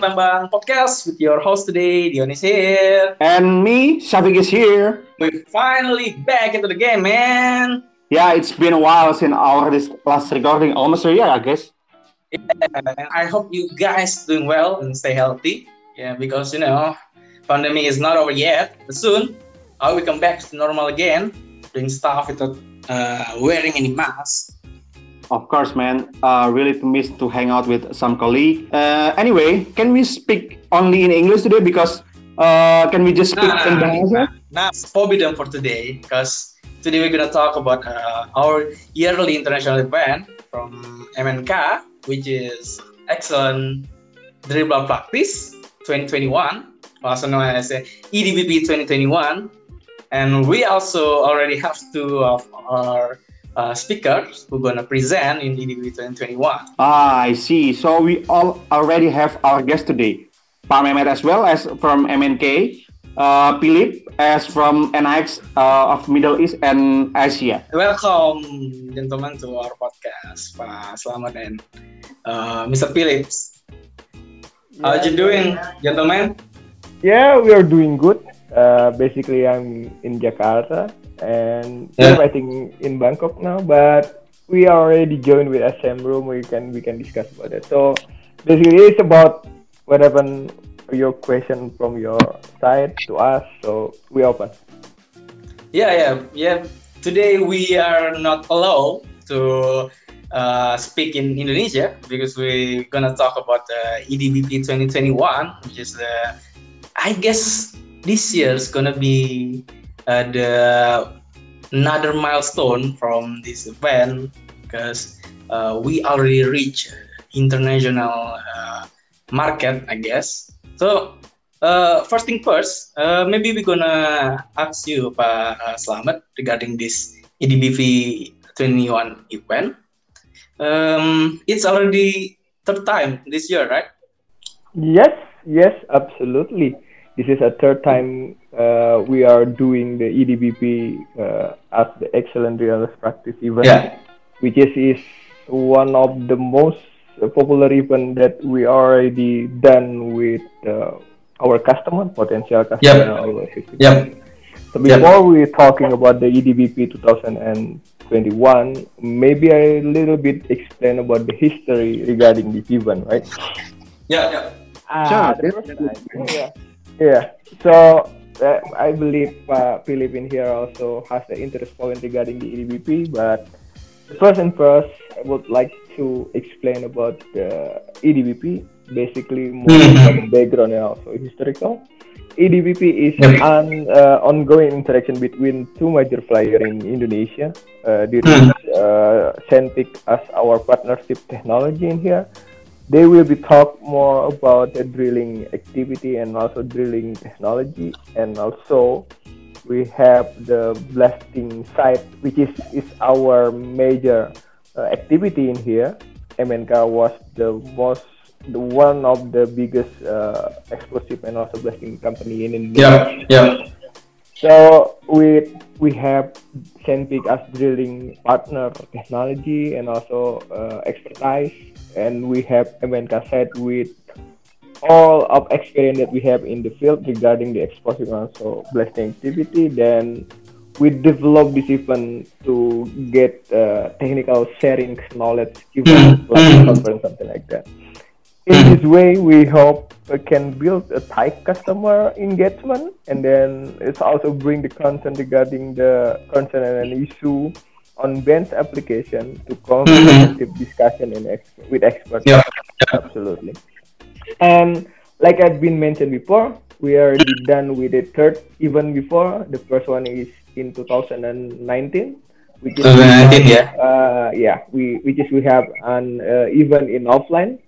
back to Bincang Tambang podcast with your host today, Dionis here. And me, Shafiq is here. We're finally back into the game, man. Yeah, it's been a while since our this last recording, almost a year, I guess. Yeah, I hope you guys doing well and stay healthy. Yeah, because you know, pandemic is not over yet. But soon, I will come back to normal again, doing stuff without uh, wearing any mask. Of course, man. Uh, really miss to hang out with some colleague. Uh, anyway, can we speak only in English today? Because uh, can we just speak Nah, in Bahasa? nah, forbidden for today because today we're gonna talk about uh, our yearly international event from MNK, which is Excellent Dribble Practice 2021, also known as uh, EDBP 2021. And we also already have two of our uh, speakers who gonna present in E EDBP 2021. Ah, I see. So we all already have our guest today. Pak Mehmet as well as from MNK. Uh, Philip as from NIX uh, of Middle East and Asia. Welcome, gentlemen, to our podcast, Pak Selamat and uh, Mr. Phillips. How you doing, gentlemen? Yeah, we are doing good. Uh, basically, I'm in Jakarta and Yeah. I'm writing in Bangkok now, but we are already joined with SM room. We can we can discuss about that. So basically, it's about what happened. Your question from your side to us. So we open. Yeah, yeah, yeah. Today we are not allowed to uh, speak in Indonesia because we're gonna talk about the E EDBP 2021, which is the, I guess this year is gonna be uh, the another milestone from this event because uh, we already reached international uh, market, I guess. So uh, first thing first, uh, maybe we're gonna ask you, Pak uh, Slamet, regarding this EDBP 21 event. Um, it's already third time this year, right? Yes, yes, absolutely. This is a third time uh, we are doing the EDBP uh, as the Excellent Realist Practice event. Yeah. which is, is one of the most popular event that we already done with uh, our customer, potential customer. Yep. our Yep. So before we talking about the EDBP 2021, maybe I little bit explain about the history regarding this event, right? Yeah, yeah. Ah, Sure, the first time. Yeah. So uh, I believe uh, Philip in here also has the interest point regarding the EDBP, but first and first, I would like to explain about the EDBP, basically more about the background and also historical. EDBP is an uh, ongoing interaction between two major players in Indonesia. Uh, Mhm. is uh, Sandvik as our partnership technology in here they will be talk more about the drilling activity and also drilling technology and also we have the blasting site which is, is our major uh, activity in here mnk was the most the one of the biggest uh, explosive and also blasting company in Indonesia. Yeah, yeah. So we we have Sandvik as drilling partner technology and also uh, expertise, and we have MNK set with all of experience that we have in the field regarding the explosive and also blasting activity. Then we develop this event to get uh, technical sharing knowledge, Mhm. like Mhm. conference something like that. In this way, we hope can build a tight customer engagement, and then it's also bring the content regarding the concern and issue on bench application to comprehensive discussion in ex- with experts. Yeah. Absolutely. And like I've been mentioned before, we are already done with the third event before. The first one is in 2019, which is 2019, yeah. uh, yeah, we which is we have an uh, event in offline.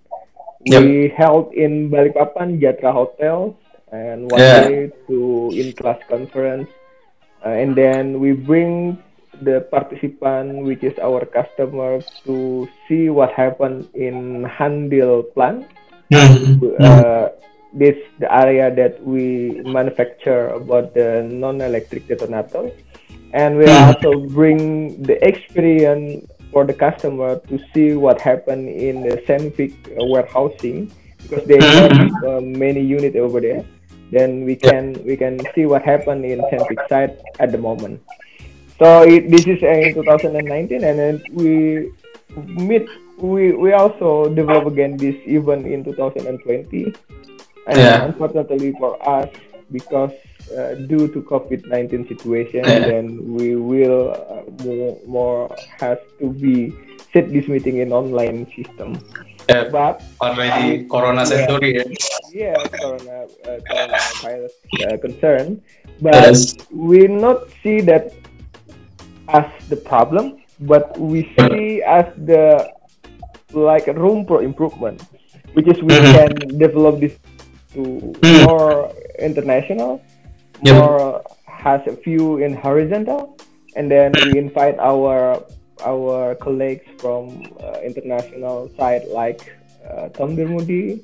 Yep. We held in Balikpapan Jatra Hotel and one Yeah. day to in class conference, uh, and then we bring the participant, which is our customer, to see what happened in Handil plant Mhm. uh, this the area that we manufacture about the non-electric detonator and we Mhm. also bring the experience for the customer to see what happened in the scientific warehousing because they have uh, many units over there. Then we can we can see what happened in Centric side at the moment. So it, this is in 2019, and then we meet we we also develop again this event in 2020, and Yeah. unfortunately for us because uh, due to COVID-19 situation, Yeah. then we will uh, more more has to be set this meeting in online system. Yeah, But already Corona Yeah. century. ya. yeah, corona uh, coronavirus uh, concern, but Yes. we not see that as the problem, but we see as the like room for improvement, which is we Mhm. can develop this to Mhm. more international, Yep. more has a few in horizontal, and then we invite our our colleagues from uh, international side like uh, Tom Dermudi,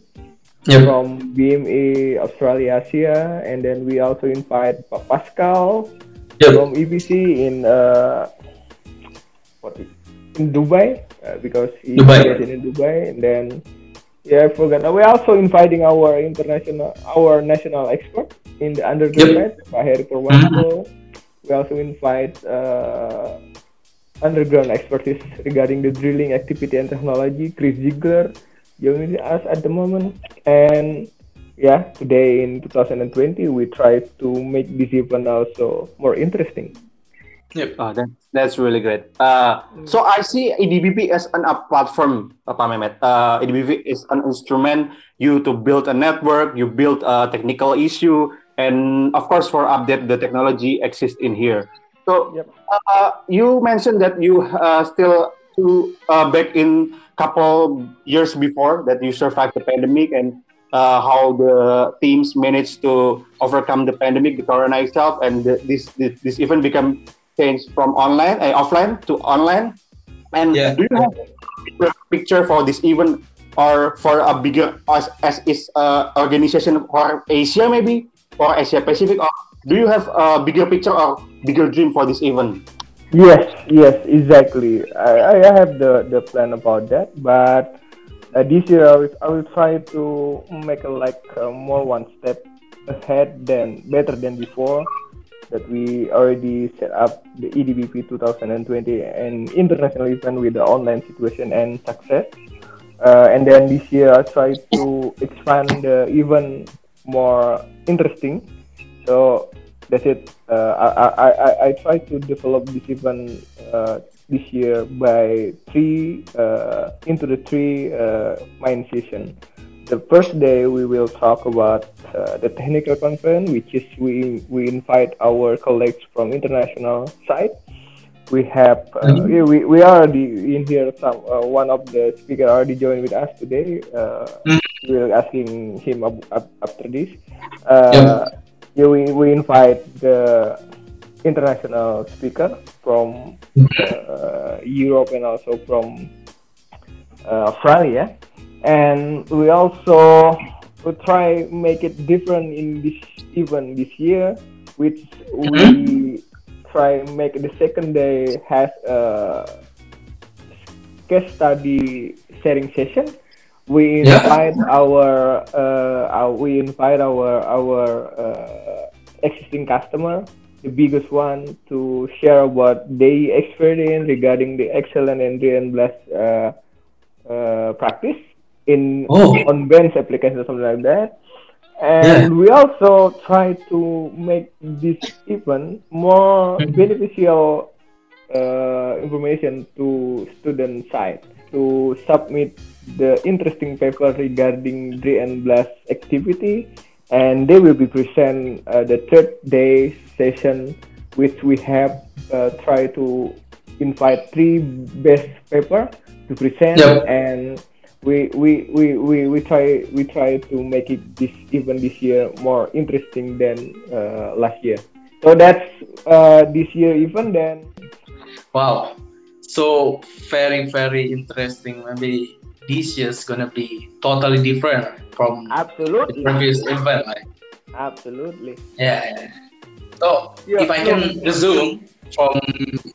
Yep. from BME Australia Asia, and then we also invite Pa- Pascal Yep. from EBC in uh, what is- in Dubai uh, because he's Dubai. based in Dubai, and then yeah, I forgot. We're also inviting our international, our national expert in the undergraduate, Pak Heri Purwanto. We also invite uh, underground expertise regarding the drilling activity and technology, Chris Ziegler, joining us at the moment. And yeah, today in 2020, we try to make this event also more interesting. Yep. Oh, that, that's really great. Uh, so I see EDBP as an a platform, uh, Pak Mehmet. Uh, EDBP is an instrument you to build a network, you build a technical issue, and of course for update the technology exists in here. So Yep. uh, you mentioned that you uh, still to uh, back in couple years before that you survived the pandemic and uh, how the teams managed to overcome the pandemic, the corona itself, and the, this, this this event become changed from online, uh, offline to online. And Yeah. do you have a picture for this event or for a bigger as, as is uh, organization for Asia maybe or Asia Pacific? Or do you have a bigger picture or bigger dream for this event? Yes, yes, exactly. I, I have the, the plan about that, but uh, this year I will, I will try to make a, like uh, more one step ahead than better than before. That we already set up the EDBP 2020 and international event with the online situation and success. Uh, and then this year I try to expand the even more interesting. So that's it. Uh, I, I, I, I try to develop this event uh, this year by three uh, into the three uh, main session. The first day we will talk about uh, the technical conference, which is we we invite our colleagues from international side. We have uh, Mhm. yeah, we, we already in here. Some uh, one of the speaker already joined with us today. Uh, Mhm. We're asking him up, up, after this. Uh, yeah, we, we invite the international speaker from uh, Europe and also from uh, Australia, and we also will try make it different in this event this year, which we try make the second day has a case study sharing session. We Yeah. invite our, uh, our we invite our our uh, existing customer, the biggest one, to share what they experience regarding the excellent and and blast uh, uh, practice in Oh. on bench application or something like that. And we also try to make this event more Mhm. beneficial uh, information to student side to submit the interesting paper regarding Dre and Blast activity and they will be present uh, the third day session which we have uh, try to invite three best paper to present Yep. and we, we, we, we, we try we try to make it this even this year more interesting than uh, last year so that's uh, this year even then Wow. So very very interesting. Maybe this year's gonna be totally different from the absolutely previous event. Like, absolutely yeah. So Yeah, if I can resume from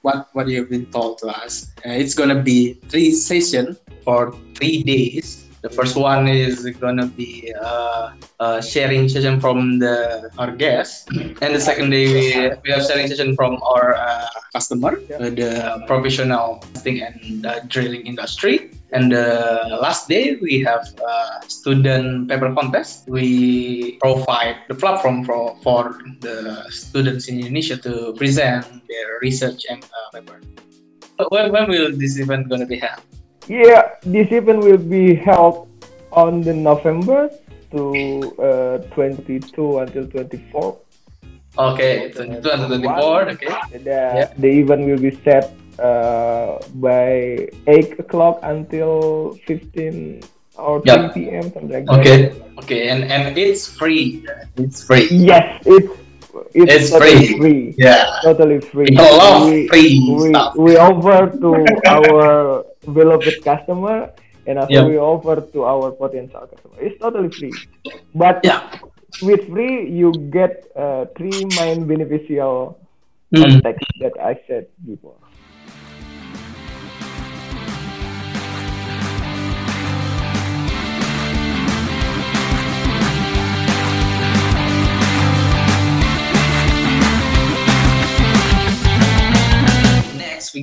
what what you've been told to us, uh, it's gonna be three session for three days. The The first one is gonna be uh, uh, sharing session from the our guests, and the second day we, we have sharing session from our uh, customer, Yeah. uh, the professional testing and uh, drilling industry. And the last day we have uh, student paper contest. We provide the platform for, for the students in Indonesia to present their research and uh, paper. When, when will this event gonna be held? Yeah, this event will be held on the November to uh, 22 until 24. Okay, 22 until 24. Okay. The, the event will be set uh, by 8 o'clock until 15 or 3 Yeah. p.m. something like that. Okay. Okay, and and it's free. It's free. Yes, it's it's, It's totally free. free. Yeah. Totally free. People love we, free we, stuff. we offer to our beloved customer and also Yeah. we offer to our potential customer. It's totally free. But Yeah. with free you get uh, three main beneficial Mm. context that I said before.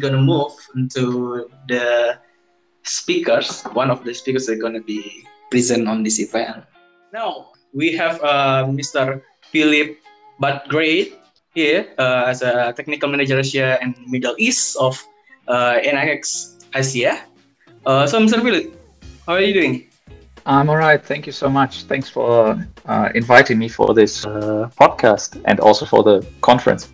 Gonna move into the speakers. One of the speakers are gonna be present on this event. Now we have uh, Mr. Philip Buttgereit here uh, as a technical manager Asia and Middle East of uh, Enaex Asia. Uh, so, Mr. Philip, how are you doing? I'm all right. Thank you so much. Thanks for uh, inviting me for this uh, podcast and also for the conference.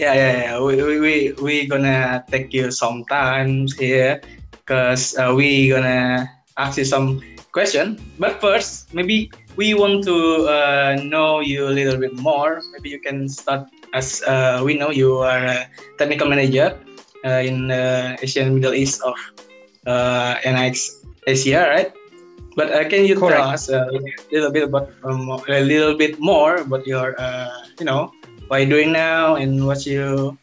Yeah, yeah, yeah. We we we gonna take you some time here because uh, we gonna ask you some question. But first, maybe we want to uh, know you a little bit more. Maybe you can start as uh, we know you are a technical manager uh, in uh, Asian Middle East of uh, Enaex Asia, right? But uh, can you tell us a little bit about um, a little bit more about your uh, you know what are you doing now and what you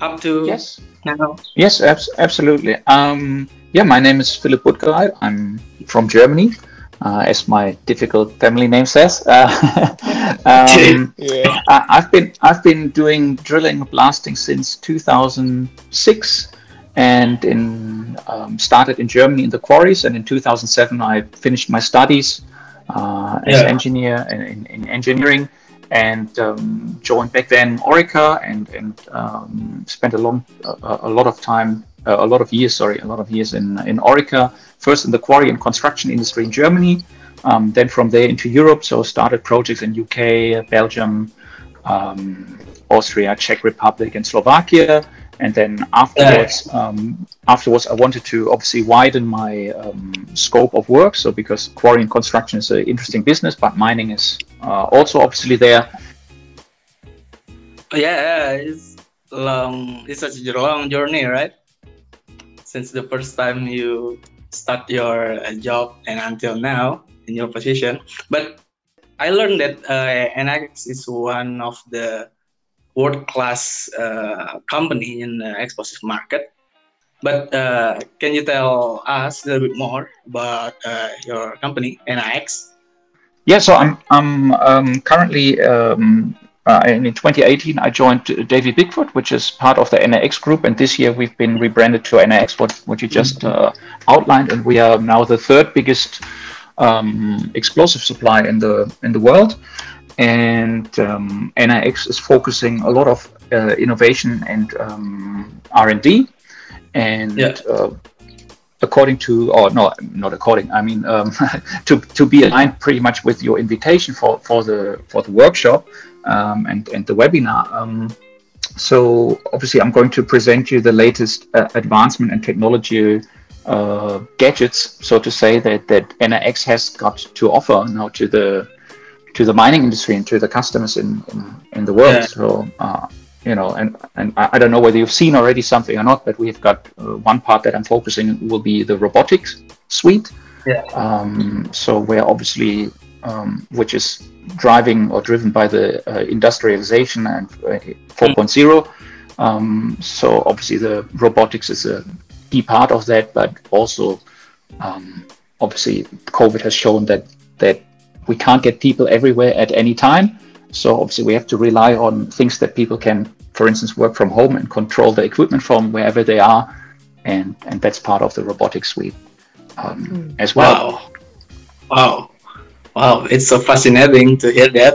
up to Yes. now? Yes, abs- absolutely. Um, yeah, my name is Philipp Buttgereit. I'm from Germany, uh, as my difficult family name says. Uh, um, Yeah. I- I've been I've been doing drilling and blasting since 2006, and in um, started in Germany in the quarries. And in 2007, I finished my studies uh, as Yeah. engineer in, in, in engineering, and um, joined back then Orica, and and um, spent a long a, a lot of time. Uh, a lot of years, sorry, a lot of years in in Orica. First in the quarry and construction industry in Germany, um, then from there into Europe. So started projects in UK, Belgium, um, Austria, Czech Republic, and Slovakia. And then afterwards, um, afterwards, I wanted to obviously widen my um, scope of work. So because quarry and construction is an interesting business, but mining is uh, also obviously there. Yeah, it's long. It's such a long journey, right? Since the first time you start your uh, job and until now in your position. But I learned that uh, Enaex is one of the world-class uh, company in the explosive market. But uh, can you tell us a little bit more about uh, your company, Enaex? Yeah, so I'm I'm um, currently um, uh, in 2018 I joined Davey Bickford, which is part of the Enaex group, and this year we've been rebranded to Enaex, what what you just uh, outlined, and we are now the third biggest um, explosive supply in the in the world. And um, Enaex is focusing a lot of uh, innovation and um, R and D, and Yeah. uh, according to or no not according i mean um, to to be aligned pretty much with your invitation for for the for the workshop um, and and the webinar um, so obviously i'm going to present you the latest uh, advancement and technology uh, gadgets so to say that that Enaex has got to offer now to the to the mining industry and to the customers in in, in the world Yeah. so uh, you know, and, and I I don't know whether you've seen already something or not, but we've got uh, one part that I'm focusing will be the robotics suite. Yeah. Um, so where obviously, um, which is driving or driven by the uh, industrialization and uh, 4.0. Um, so obviously the robotics is a key part of that, but also um, obviously COVID has shown that that we can't get people everywhere at any time. So obviously we have to rely on things that people can, for instance, work from home and control the equipment from wherever they are, and and that's part of the robotics suite um, mm. as well. Wow, wow, wow! It's so fascinating to hear that,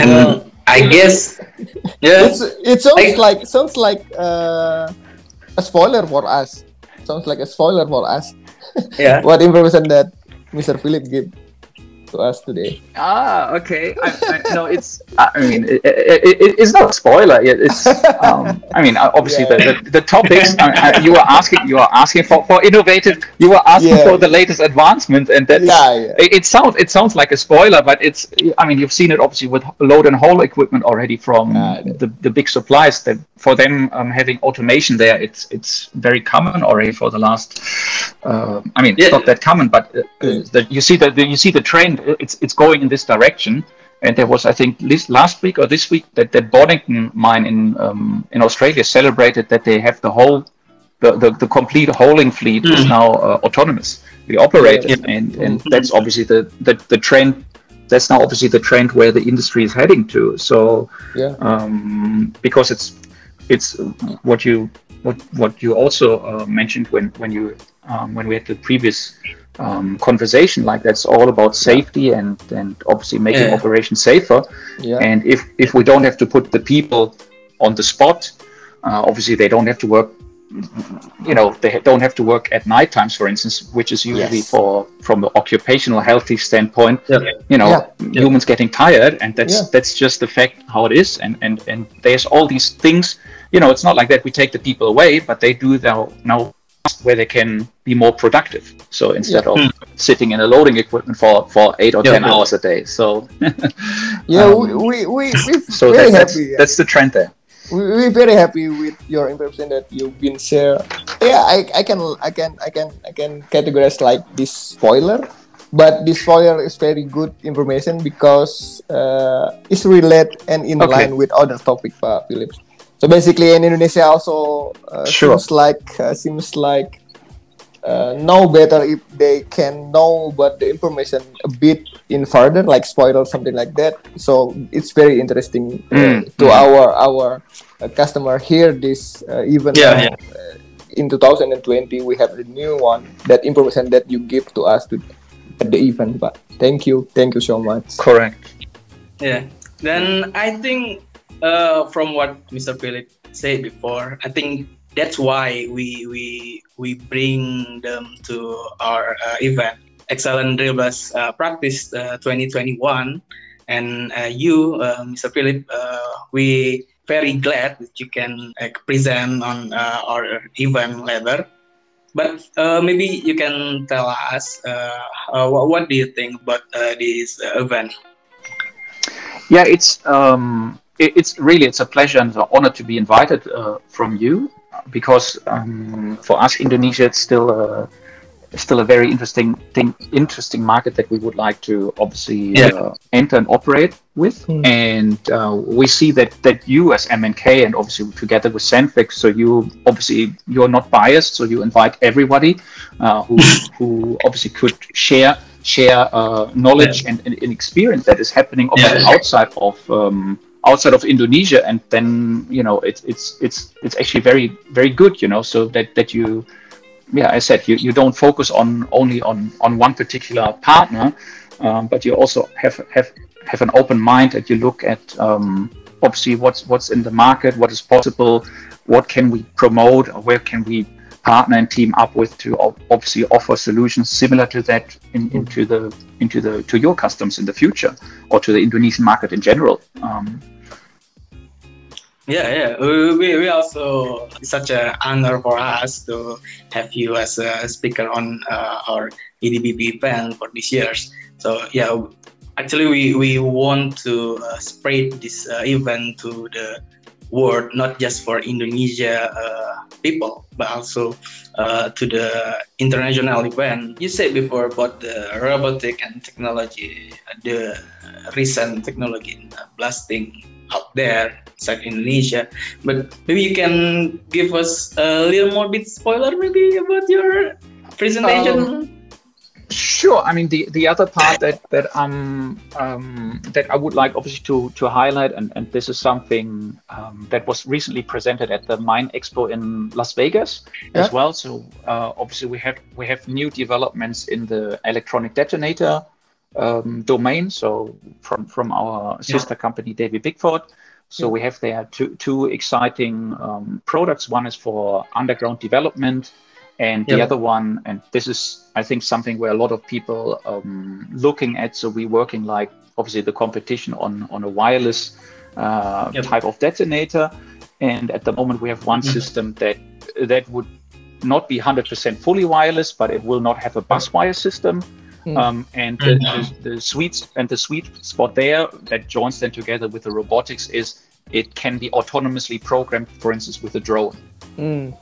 and yeah. I guess yeah, it's, it sounds I, like sounds like uh, a spoiler for us. Sounds like a spoiler for us. Yeah. what information that Mr. Philip gave to us today. Ah, okay. I, I, no, it's. I mean, it, it, it, it's not a spoiler. It's. Um, I mean, obviously yeah. the, the, the topics uh, you are asking you are asking for, for innovative. You are asking yeah. for the latest advancement, and that yeah. It, it, sounds it sounds like a spoiler, but it's. I mean, you've seen it obviously with load and haul equipment already from the the big suppliers that for them um, having automation there, it's it's very common already for the last. Uh, I mean, it's not that common, but uh, the, you see the you see the trend it's it's going in this direction. And there was, I think, last week or this week that that Boddington mine in um, in Australia celebrated that they have the whole the, the, the complete hauling fleet mm. is now uh, autonomously operated, yeah. and and that's obviously the, the the trend. That's now obviously the trend where the industry is heading to. So yeah, um, because it's it's what you what what you also uh, mentioned when when you um, when we had the previous um, conversation like that's all about safety and and obviously making yeah. operations safer yeah. and if if we don't have to put the people on the spot uh, obviously they don't have to work you know they don't have to work at night times for instance which is usually yes. for from the occupational healthy standpoint yeah. you know humans getting tired and that's that's just the fact how it is and and and there's all these things you know it's not like that we take the people away but they do now now where they can be more productive. So instead yeah. of mm. sitting in a loading equipment for, for eight or yeah, ten yeah. hours a day. So yeah, um, we we we so very that, happy. That's, that's the trend there. We, we're very happy with your information that you've been share. Yeah, I, I can I can I can I can categorize like this spoiler, but this spoiler is very good information because uh, it's related and in okay. line with other topic, Pak Philips. So basically, in Indonesia also uh, sure. seems like uh, seems like uh, know better if they can know but the information a bit in further, like spoiler something like that. So it's very interesting uh, mm. to mm. our our uh, customer here. This uh, even yeah, yeah. in 2020 we have the new one that information that you give to us to at the event. But thank you, thank you so much. Correct. Yeah. Then I think uh, from what Mr. Philip said before, I think that's why we we we bring them to our uh, event, Excellent Drill Blast uh, Practice uh, 2021. And uh, you, uh, Mr. Philip, we very glad that you can present on our event later. But maybe you can tell us what, what, do you think about this event? Yeah, it's um, it's really it's a pleasure and an honor to be invited uh, from you because um, for us Indonesia it's still a still a very interesting thing interesting market that we would like to obviously yeah. uh, enter and operate with mm. and uh, we see that that you as MNK and obviously together with Sandvik so you obviously you're not biased so you invite everybody uh, who who obviously could share share uh, knowledge yeah. and, and, and, experience that is happening yeah. outside of um, outside of Indonesia, and then you know it's it's it's it's actually very very good, you know, so that that you yeah, I said you, you don't focus on only on on one particular partner, um, but you also have have have an open mind and you look at um, obviously what's what's in the market, what is possible, what can we promote, or where can we partner and team up with to obviously offer solutions similar to that in, into the into the to your customers in the future or to the Indonesian market in general. Um, yeah, yeah. We, we also such an honor for us to have you as a speaker on uh, our EDBP event for this year. So yeah, actually we, we want to uh, spread this uh, event to the world, not just for Indonesia uh, people, but also uh, to the international event. You said before about the robotic and technology, the recent technology in blasting out there inside Indonesia. But maybe you can give us a little more bit spoiler maybe about your presentation. Um, Sure. I mean, the, the other part that that um, um that I would like obviously to to highlight, and, and this is something um, that was recently presented at the Mine Expo in Las Vegas Yeah. as well. So uh, obviously we have we have new developments in the electronic detonator um, domain. So from from our sister company Davey Bickford. So Yeah. we have there two two exciting um, products. One is for underground development, and the Yeah. other one, and this is I think something where a lot of people um, looking at. So we're working like obviously the competition on on a wireless uh, Yep. type of detonator, and at the moment we have one Mhm. system that that would not be 100% fully wireless, but it will not have a bus wire system. Mm. Um, and the, Mhm. the, the sweet and the sweet spot there that joins them together with the robotics is it can be autonomously programmed, for instance, with a drone. Mm.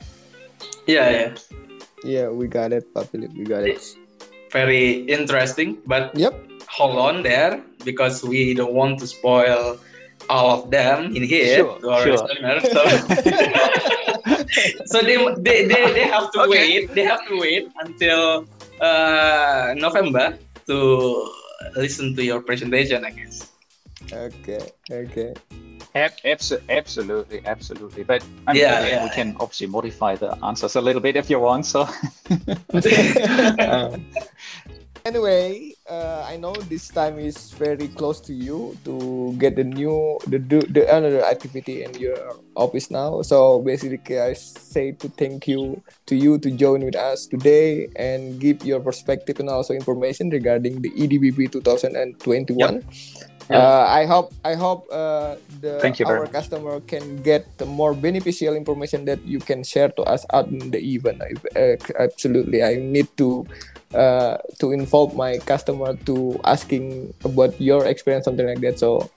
Yeah, yeah. Yeah, we got it, Pak We got it. Very interesting. But Yep. hold on there because we don't want to spoil all of them in here Sure, to our sure. listeners. So, so they, they, they, they have to Okay. wait. They have to wait until uh, November to listen to your presentation, I guess. Okay. Okay. Ab- abso- absolutely, absolutely. But I mean, Yeah, yeah. we can obviously modify the answers a little bit if you want. So, um, anyway, uh, I know this time is very close to you to get the new the do the another activity in your office now. So basically, I say to thank you to you to join with us today and give your perspective and also information regarding the EDBP 2021. Yep. Uh, I hope I hope uh, the Thank you very our much. customer can get more beneficial information that you can share to us at the event. Uh, absolutely, I need to uh, to involve my customer to asking about your experience, something like that. So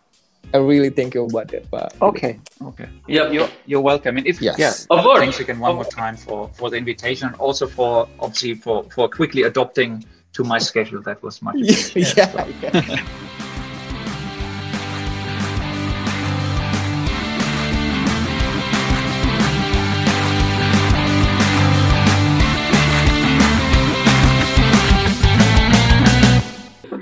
I really thank you about that, Pak. okay, okay. yeah, You're, you're welcome. And if Yes. yeah, Of course. thanks again one more time for for the invitation, also for obviously for for quickly adopting to my schedule. That was much. appreciated. yeah, yeah.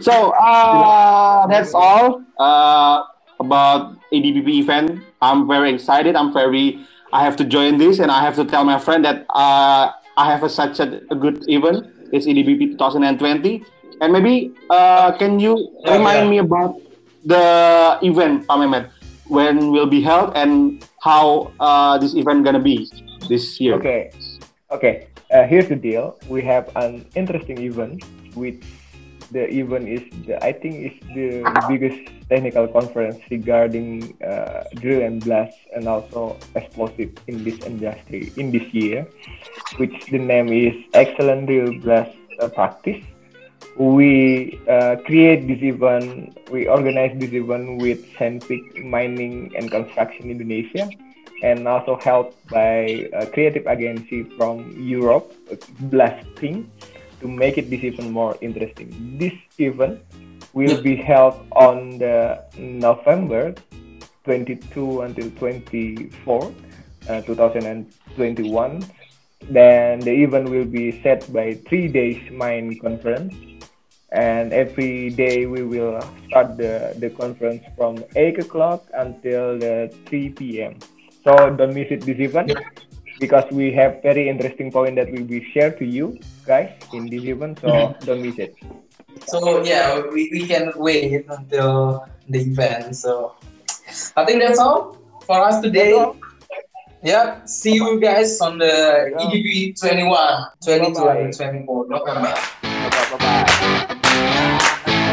So uh, that's all uh, about ADPP event. I'm very excited. I'm very. I have to join this, and I have to tell my friend that uh, I have a, such a, a good event. It's ADPP 2020, and maybe uh, can you remind yeah. me about the event, Pak Mehmet, when will be held and how uh, this event gonna be this year? Okay, okay. Uh, here's the deal. We have an interesting event. Which the event is the I think is the biggest technical conference regarding uh, drill and blast and also explosive in this industry in this year, which the name is Excellent Drill Blast uh, Practice. We uh, create this event. We organize this event with Sandvik Mining and Construction Indonesia and also helped by a creative agency from Europe, Blasting, to make it this even more interesting. This event will be held on the November 22 until 24, uh, 2021. Then the event will be set by three days mine conference and every day we will start the, the conference from 8 o'clock until the 3 p.m. So don't miss it this event because we have very interesting point that will be shared to you guys in this event. So mm-hmm. don't miss it. So yeah, we, we can wait until the event. So I think that's all for us today. Yeah, see you guys on the EDB 21, 22 and 24 November. Bye bye.